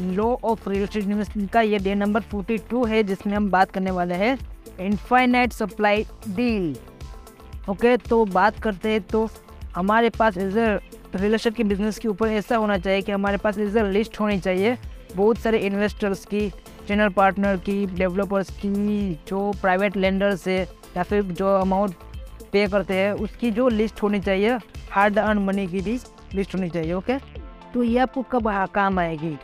law of real estate investment का ये day number 42 है, जिसमें हम बात करने वाले हैं इनफाइनाइट सप्लाई डील ओके तो बात करते हैं तो हमारे पास एज रियल एस्टेट के बिज़नेस के ऊपर ऐसा होना चाहिए कि हमारे पास एज अ लिस्ट होनी चाहिए बहुत सारे इन्वेस्टर्स की चैनल पार्टनर की डेवलपर्स की, जो प्राइवेट लेंडर्स है या फिर जो अमाउंट पे करते हैं, उसकी जो लिस्ट होनी चाहिए हार्ड अर्न मनी की भी लिस्ट होनी चाहिए ओके तो ये आपको कब काम आएगी?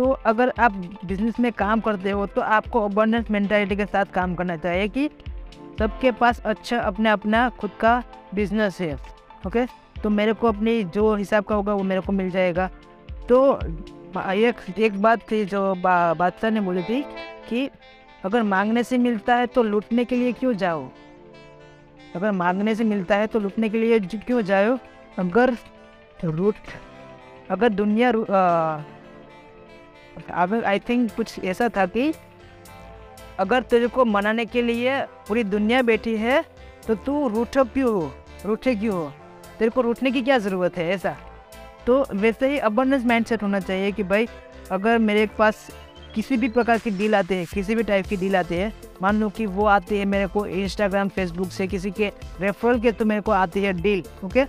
तो अगर आप बिज़नेस में काम करते हो तो आपको अबंडेंस मेंटालिटी के साथ काम करना चाहिए कि सबके पास अच्छा अपना अपना खुद का बिज़नेस है ओके तो मेरे को अपनी जो हिसाब का होगा वो मेरे को मिल जाएगा। तो एक एक बात थी जो बा, बादशाह ने बोली थी कि अगर मांगने से मिलता है तो लूटने के लिए क्यों जाओ? अगर मांगने से मिलता है तो लूटने के लिए क्यों जाओ? अगर लूट अगर दुनिया अब आई थिंक कुछ ऐसा था कि अगर तेरे को मनाने के लिए पूरी दुनिया बैठी है तो तू रूठो क्यों? हो रूठे क्यों? हो तेरे को रूठने की क्या ज़रूरत है ऐसा? तो वैसे ही अबंडेंस माइंडसेट होना चाहिए कि भाई, अगर मेरे पास किसी भी प्रकार की डील आते हैं, किसी भी टाइप की डील आते हैं, मान लो कि वो आती है मेरे को इंस्टाग्राम फेसबुक से, किसी के रेफरल के तो मेरे को आती है डील ओके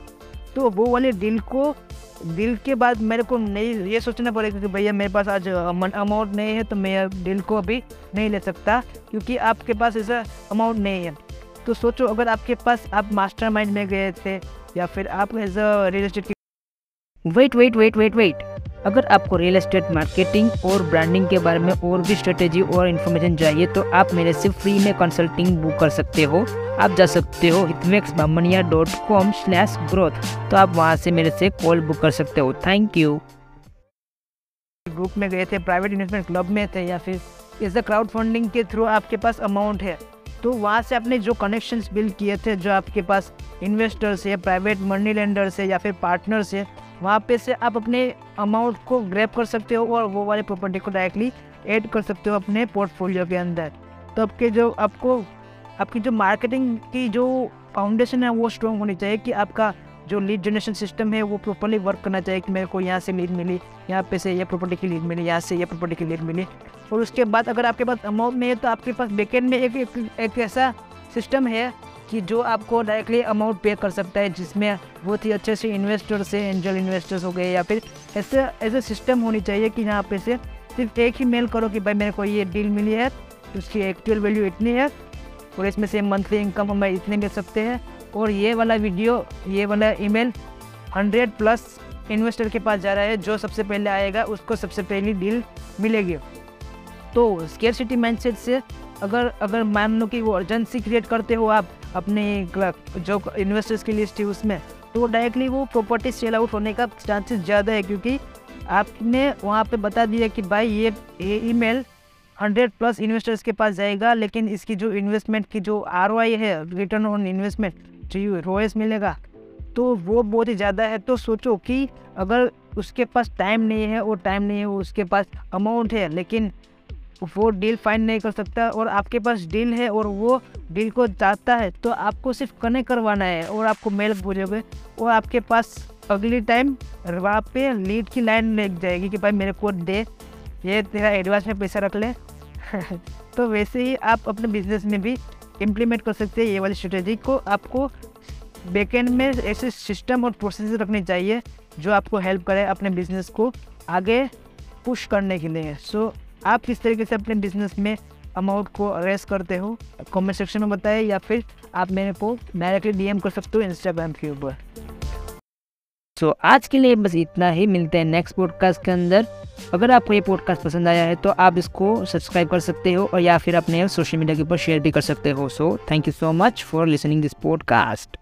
तो वो वाले डील को, दिल के बाद मेरे को नहीं ये सोचना पड़ेगा कि भैया मेरे पास आज अमाउंट नहीं है तो मैं दिल को अभी नहीं ले सकता क्योंकि आपके पास ऐसा अमाउंट नहीं है। तो सोचो, अगर आपके पास आप मास्टरमाइंड में गए थे या फिर आप as a real estate wait wait wait wait wait अगर आपको रियल एस्टेट मार्केटिंग और ब्रांडिंग के बारे में और भी स्ट्रेटेजी और इन्फॉर्मेशन चाहिए तो आप मेरे से फ्री में कंसल्टिंग बुक कर सकते हो। आप जा सकते हो Hitmex Bamaniya dot com slash growth तो आप वहाँ से मेरे से कॉल बुक कर सकते हो। थैंक यू ग्रुप में गए थे प्राइवेट इन्वेस्टमेंट क्लब में थे या फिर इस द क्राउड फंडिंग के थ्रू आपके पास अमाउंट है तो वहाँ से आपने जो कनेक्शंस बिल्ड किए थे, जो आपके पास इन्वेस्टर्स है प्राइवेट मनी लेंडर्स है या फिर पार्टनर्स है वहाँ पे से आप अपने अमाउंट को ग्रैप कर सकते हो और वो वाले प्रॉपर्टी को डायरेक्टली ऐड कर सकते हो अपने पोर्टफोलियो के अंदर। तो आपके जो आपको आपकी जो मार्केटिंग की जो फाउंडेशन है वो स्ट्रॉन्ग होनी चाहिए कि आपका जो लीड जनरेशन सिस्टम है वो प्रॉपरली वर्क करना चाहिए कि मेरे को यहाँ से लीड मिली यहाँ पे से ये प्रॉपर्टी की लीड मिली यहाँ से ये प्रॉपर्टी की लीड मिली। और उसके बाद अगर आपके पास अमाउंट में है तो आपके पास बैकेंड में एक, एक, एक ऐसा सिस्टम है कि जो आपको डायरेक्टली अमाउंट पे कर सकता है, जिसमें बहुत ही अच्छे से इन्वेस्टर्स है एंजल इन्वेस्टर्स हो गए, या फिर ऐसे ऐसे सिस्टम होनी चाहिए कि यहाँ पे से सिर्फ़ एक ही मेल करो कि भाई मेरे को ये डील मिली है उसकी एक्चुअल वैल्यू इतनी है और इसमें से मंथली इनकम हमें इतने मिल सकते हैं। और ये वाला वीडियो ये वाला ईमेल हंड्रेड प्लस इन्वेस्टर के पास जा रहा है, जो सबसे पहले आएगा, उसको सबसे पहली डील मिलेगी। तो स्केयर सिटी माइंडसेट से अगर अगर मान लो कि वो अर्जेंसी क्रिएट करते हो आप अपने जो इन्वेस्टर्स की लिस्ट थी उसमें तो डायरेक्टली वो प्रॉपर्टी सेल आउट होने का चांसेस ज़्यादा है क्योंकि आपने वहाँ पे बता दिया कि भाई ये ये ईमेल हंड्रेड प्लस इन्वेस्टर्स के पास जाएगा, लेकिन इसकी जो इन्वेस्टमेंट की जो आर है रिटर्न ऑन इन्वेस्टमेंट जो रोएस मिलेगा तो वो बहुत ही ज़्यादा है। तो सोचो कि अगर उसके पास टाइम नहीं है और टाइम नहीं है, उसके पास अमाउंट है, लेकिन वो डील फाइंड नहीं कर सकता और आपके पास डील है और वो डील को चाहता है तो आपको सिर्फ़ कनेक्ट करवाना है और आपको मेल भेजोगे और आपके पास अगली टाइम वहाँ पे लीड की लाइन लग जाएगी कि भाई मेरे को दे ये तेरा एडवांस में पैसा रख ले। तो वैसे ही आप अपने बिज़नेस में भी इम्प्लीमेंट कर सकते हैं ये वाली स्ट्रेटेजी को। आपको बैकेंड में ऐसे सिस्टम और प्रोसेस रखने चाहिए जो आपको हेल्प करे अपने बिज़नेस को आगे पुश करने के लिए। सो so, आप किस तरीके से अपने बिज़नेस में अमाउंट को रेस करते हो? कमेंट सेक्शन में बताएँ या फिर आप मेरे को डायरेक्टली डीएम कर सकते हो इंस्टाग्राम के ऊपर। सो so, आज के लिए बस इतना ही। मिलते हैं नेक्स्ट पॉडकास्ट के अंदर। अगर आपको ये पॉडकास्ट पसंद आया है तो आप इसको सब्सक्राइब कर सकते हो और या फिर अपने सोशल मीडिया के ऊपर शेयर भी कर सकते हो। So thank you so much for listening this podcast